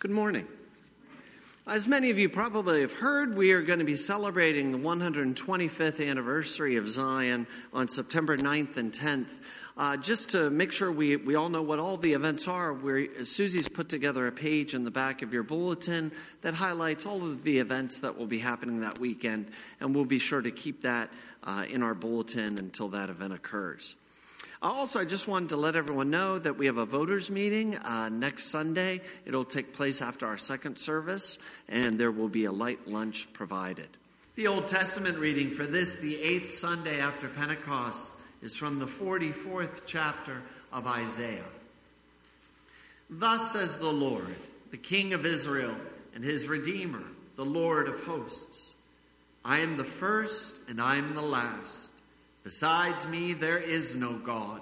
Good morning. As many of you probably have heard, we are going to be celebrating the 125th anniversary of Zion on September 9th and 10th. Uh, just to make sure we, we all know what all the events are, Susie's put together a page in the back of your bulletin that highlights all of the events that will be happening that weekend, and we'll be sure to keep that uh, in our bulletin until that event occurs. Also, I just wanted to let everyone know that we have a voters meeting uh, next Sunday. It'll take place after our second service, and there will be a light lunch provided. The Old Testament reading for this, the eighth Sunday after Pentecost, is from the 44th chapter of Isaiah. Thus says the Lord, the King of Israel and his Redeemer, the Lord of hosts I am the first and I am the last. Besides me, there is no God.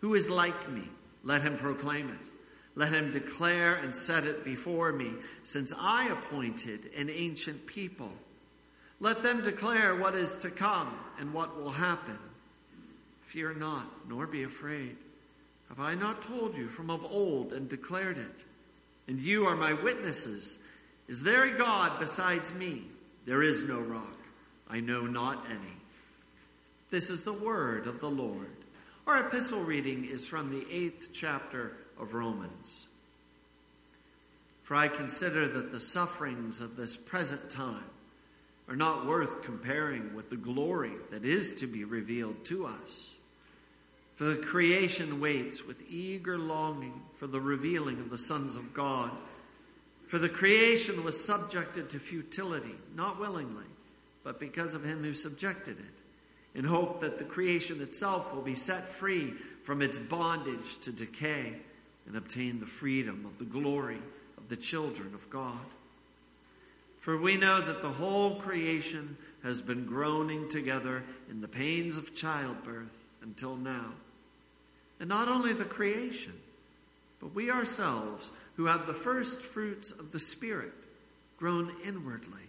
Who is like me? Let him proclaim it. Let him declare and set it before me, since I appointed an ancient people. Let them declare what is to come and what will happen. Fear not, nor be afraid. Have I not told you from of old and declared it? And you are my witnesses. Is there a God besides me? There is no rock. I know not any. This is the word of the Lord. Our epistle reading is from the eighth chapter of Romans. For I consider that the sufferings of this present time are not worth comparing with the glory that is to be revealed to us. For the creation waits with eager longing for the revealing of the sons of God. For the creation was subjected to futility, not willingly, but because of him who subjected it in hope that the creation itself will be set free from its bondage to decay and obtain the freedom of the glory of the children of God. For we know that the whole creation has been groaning together in the pains of childbirth until now. And not only the creation, but we ourselves, who have the first fruits of the Spirit, groan inwardly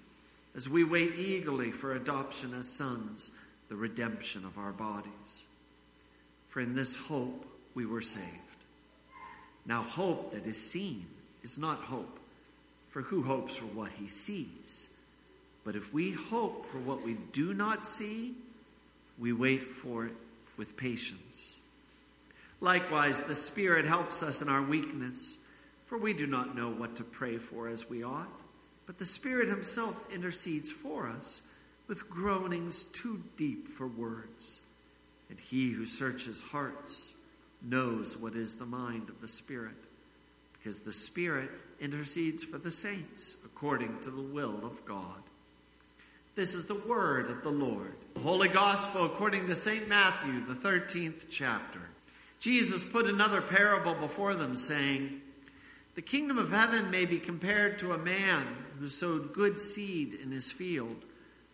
as we wait eagerly for adoption as sons the redemption of our bodies. For in this hope we were saved. Now, hope that is seen is not hope, for who hopes for what he sees? But if we hope for what we do not see, we wait for it with patience. Likewise, the Spirit helps us in our weakness, for we do not know what to pray for as we ought, but the Spirit Himself intercedes for us with groanings too deep for words. And he who searches hearts knows what is the mind of the Spirit, because the Spirit intercedes for the saints according to the will of God. This is the word of the Lord. The Holy Gospel according to St. Matthew, the 13th chapter. Jesus put another parable before them, saying, The kingdom of heaven may be compared to a man who sowed good seed in his field.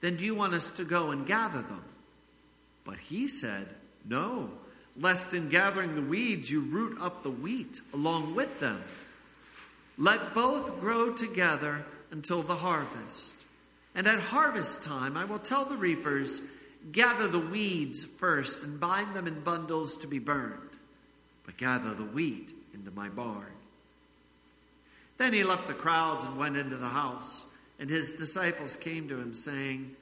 then do you want us to go and gather them? But he said, No, lest in gathering the weeds you root up the wheat along with them. Let both grow together until the harvest. And at harvest time I will tell the reapers, Gather the weeds first and bind them in bundles to be burned, but gather the wheat into my barn. Then he left the crowds and went into the house. And his disciples came to him, saying,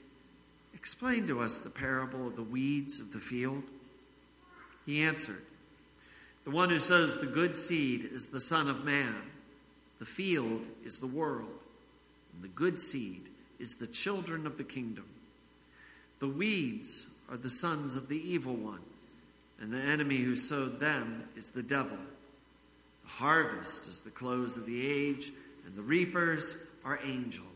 Explain to us the parable of the weeds of the field. He answered, The one who sows the good seed is the Son of Man. The field is the world, and the good seed is the children of the kingdom. The weeds are the sons of the evil one, and the enemy who sowed them is the devil. The harvest is the close of the age, and the reapers are angels.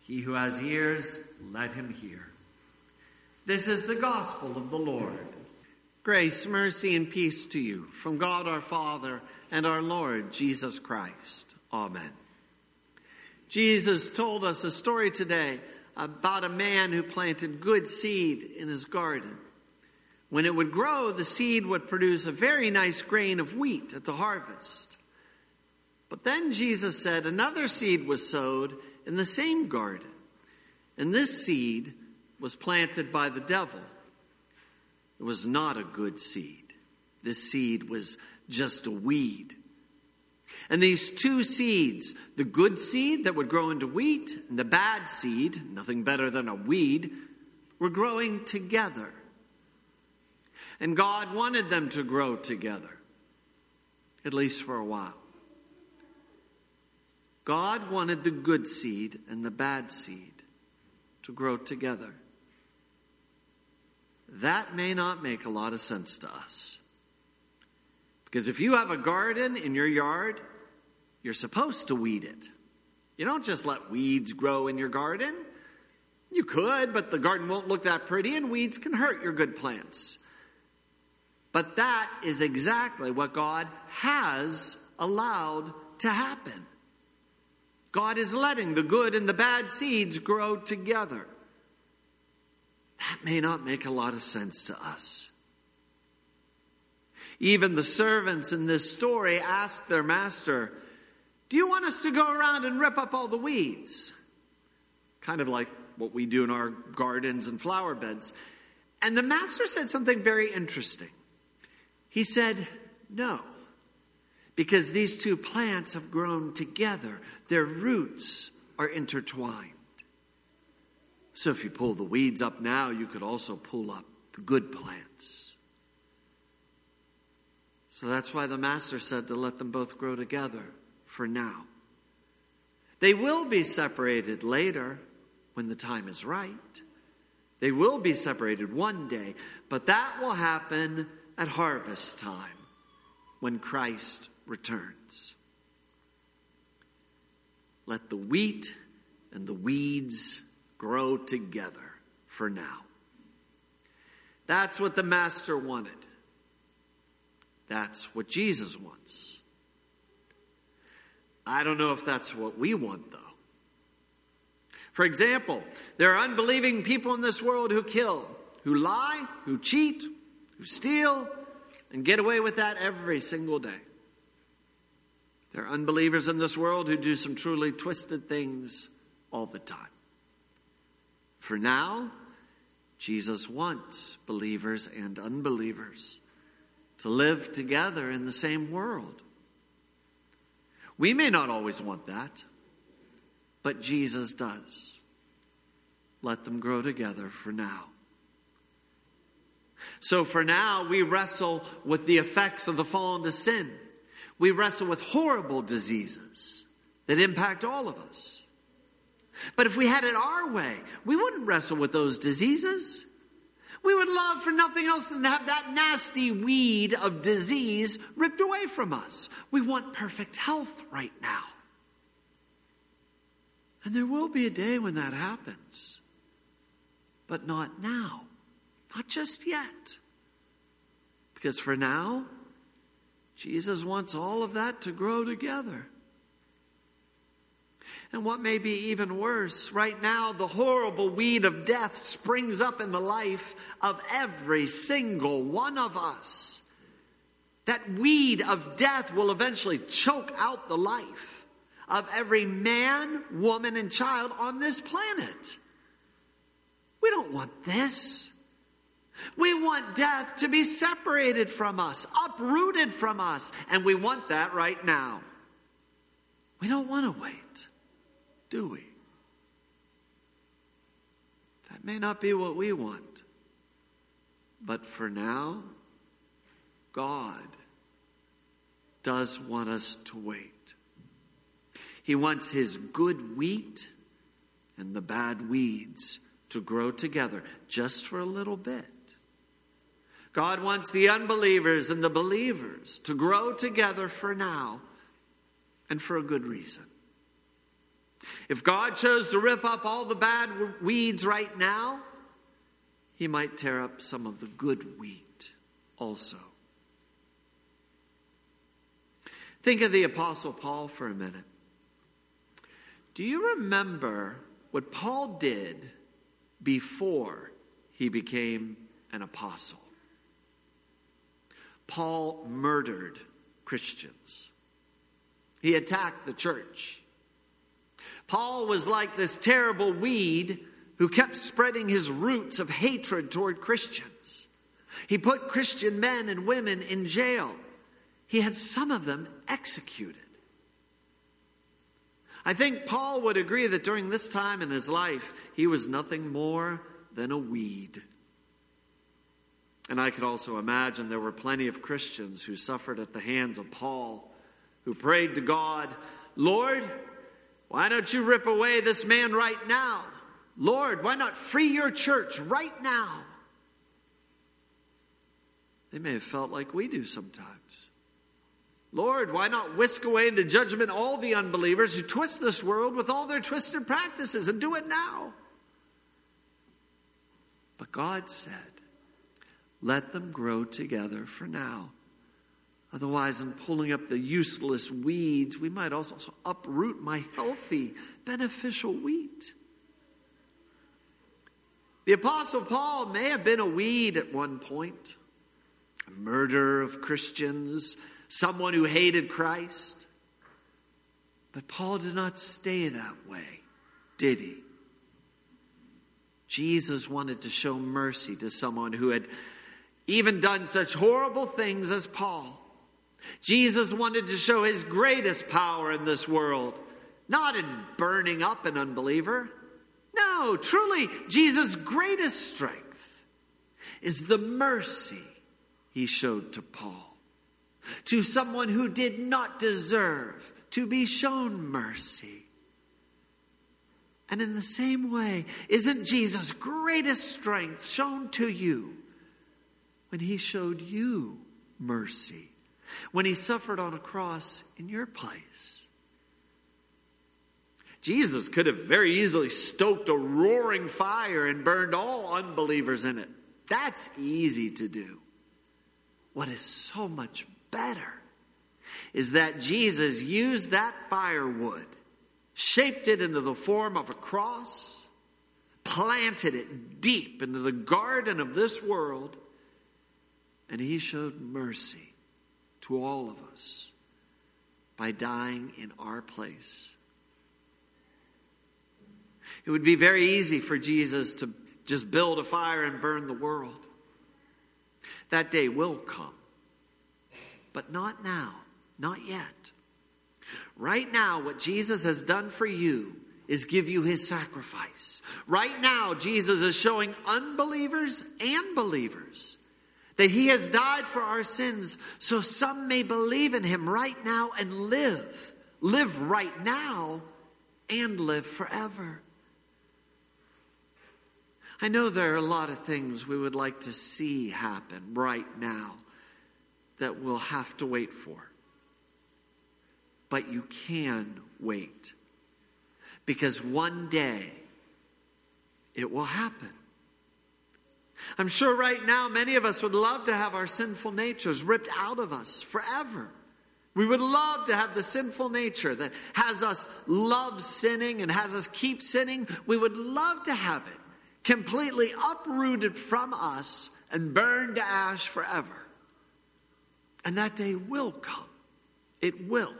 He who has ears, let him hear. This is the gospel of the Lord. Grace, mercy, and peace to you from God our Father and our Lord Jesus Christ. Amen. Jesus told us a story today about a man who planted good seed in his garden. When it would grow, the seed would produce a very nice grain of wheat at the harvest. But then Jesus said another seed was sowed in the same garden, and this seed was planted by the devil. It was not a good seed. This seed was just a weed. And these two seeds, the good seed that would grow into wheat, and the bad seed, nothing better than a weed, were growing together. And God wanted them to grow together, at least for a while. God wanted the good seed and the bad seed to grow together. That may not make a lot of sense to us. Because if you have a garden in your yard, you're supposed to weed it. You don't just let weeds grow in your garden. You could, but the garden won't look that pretty, and weeds can hurt your good plants. But that is exactly what God has allowed to happen. God is letting the good and the bad seeds grow together. That may not make a lot of sense to us. Even the servants in this story ask their master, Do you want us to go around and rip up all the weeds? Kind of like what we do in our gardens and flower beds. And the master said something very interesting. He said, No, because these two plants have grown together, their roots are intertwined. So if you pull the weeds up now, you could also pull up the good plants. So that's why the master said to let them both grow together for now. They will be separated later when the time is right. They will be separated one day, but that will happen at harvest time when Christ returns. Let the wheat and the weeds grow together for now. That's what the Master wanted. That's what Jesus wants. I don't know if that's what we want, though. For example, there are unbelieving people in this world who kill, who lie, who cheat, who steal and get away with that every single day. There are unbelievers in this world who do some truly twisted things all the time. For now, Jesus wants believers and unbelievers to live together in the same world. We may not always want that, but Jesus does. Let them grow together for now. So for now, we wrestle with the effects of the fall into sin. We wrestle with horrible diseases that impact all of us. But if we had it our way, we wouldn't wrestle with those diseases. We would love for nothing else than to have that nasty weed of disease ripped away from us. We want perfect health right now. And there will be a day when that happens, but not now. Not just yet. Because for now, Jesus wants all of that to grow together. And what may be even worse, right now, the horrible weed of death springs up in the life of every single one of us. That weed of death will eventually choke out the life of every man, woman, and child on this planet. We don't want this. We want death to be separated from us, uprooted from us, and we want that right now. We don't want to wait, do we? That may not be what we want, but for now, God does want us to wait. He wants his good wheat and the bad weeds to grow together just for a little bit. God wants the unbelievers and the believers to grow together for now and for a good reason. If God chose to rip up all the bad weeds right now, he might tear up some of the good wheat also. Think of the Apostle Paul for a minute. Do you remember what Paul did before he became an apostle? Paul murdered Christians, he attacked the church. Paul was like this terrible weed who kept spreading his roots of hatred toward Christians. He put Christian men and women in jail. He had some of them executed. I think Paul would agree that during this time in his life, he was nothing more than a weed. And I could also imagine there were plenty of Christians who suffered at the hands of Paul, who prayed to God, Lord, why don't you rip away this man right now? Lord, why not free your church right now? They may have felt like we do sometimes. Lord, why not whisk away into judgment all the unbelievers who twist this world with all their twisted practices and do it now? But God said, let them grow together for now. Otherwise, in pulling up the useless weeds, we might also uproot my healthy, beneficial wheat. The Apostle Paul may have been a weed at one point, a murderer of Christians, someone who hated Christ. But Paul did not stay that way, did he? Jesus wanted to show mercy to someone who had even done such horrible things as Paul. Jesus wanted to show his greatest power in this world, not in burning up an unbeliever. No, truly, Jesus' greatest strength is the mercy he showed to Paul to someone who did not deserve to be shown mercy. And in the same way, isn't Jesus' greatest strength shown to you when he showed you mercy, when he suffered on a cross in your place? Jesus could have very easily stoked a roaring fire and burned all unbelievers in it. That's easy to do. What is so much better is that Jesus used that firewood, shaped it into the form of a cross, planted it deep into the garden of this world, and he showed mercy to all of us by dying in our place. It would be very easy for Jesus to just build a fire and burn the world. That day will come but not now, not yet. Right now, what Jesus has done for you is give you his sacrifice. Right now, Jesus is showing unbelievers and believers that he has died for our sins so some may believe in him right now and live. Live right now and live forever. I know there are a lot of things we would like to see happen right now that we'll have to wait for. But you can wait. Because one day it will happen. I'm sure right now many of us would love to have our sinful natures ripped out of us forever. We would love to have the sinful nature that has us love sinning and has us keep sinning. We would love to have it completely uprooted from us and burned to ash forever. And that day will come. It will.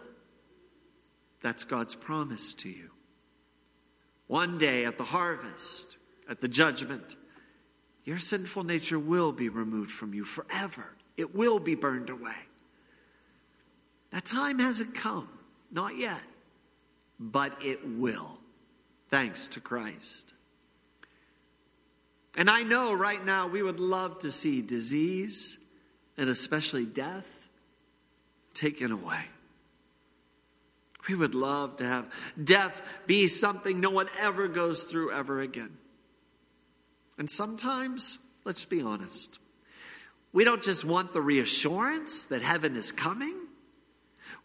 That's God's promise to you. One day at the harvest, at the judgment, your sinful nature will be removed from you forever. It will be burned away. That time hasn't come, not yet, but it will, thanks to Christ. And I know right now we would love to see disease and especially death, taken away. We would love to have death be something no one ever goes through ever again. And sometimes, let's be honest, we don't just want the reassurance that heaven is coming.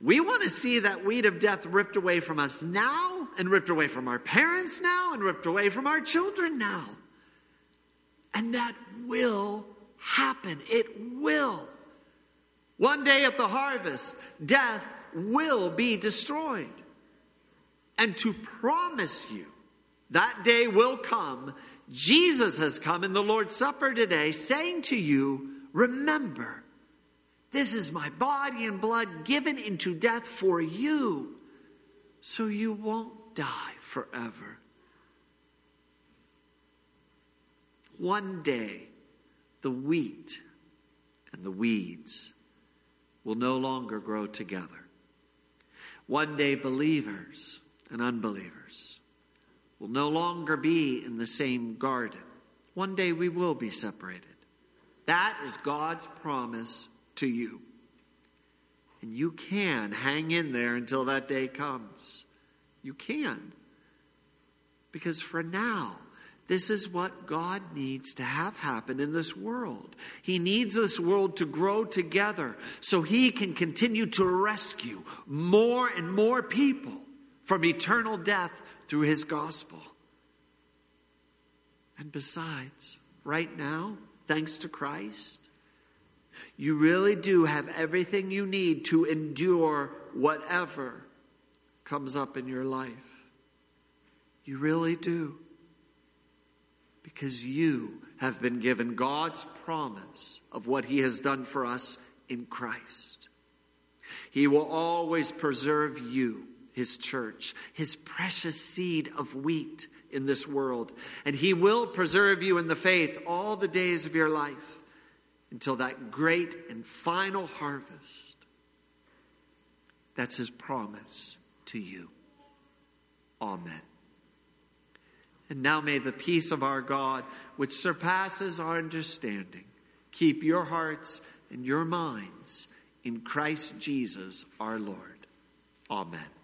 We want to see that weed of death ripped away from us now, and ripped away from our parents now, and ripped away from our children now. And that will happen. It will. One day at the harvest, death will be destroyed. And to promise you that day will come, Jesus has come in the Lord's Supper today saying to you, Remember, this is my body and blood given into death for you, so you won't die forever. One day, the wheat and the weeds will no longer grow together. One day, believers and unbelievers will no longer be in the same garden. One day, we will be separated. That is God's promise to you. And you can hang in there until that day comes. You can. Because for now, this is what God needs to have happen in this world. He needs this world to grow together so He can continue to rescue more and more people from eternal death through His gospel. And besides, right now, thanks to Christ, you really do have everything you need to endure whatever comes up in your life. You really do because you have been given God's promise of what He has done for us in Christ. He will always preserve you, His church, His precious seed of wheat in this world. And He will preserve you in the faith all the days of your life until that great and final harvest. That's His promise to you. Amen. And now may the peace of our God, which surpasses our understanding, keep your hearts and your minds in Christ Jesus our Lord. Amen.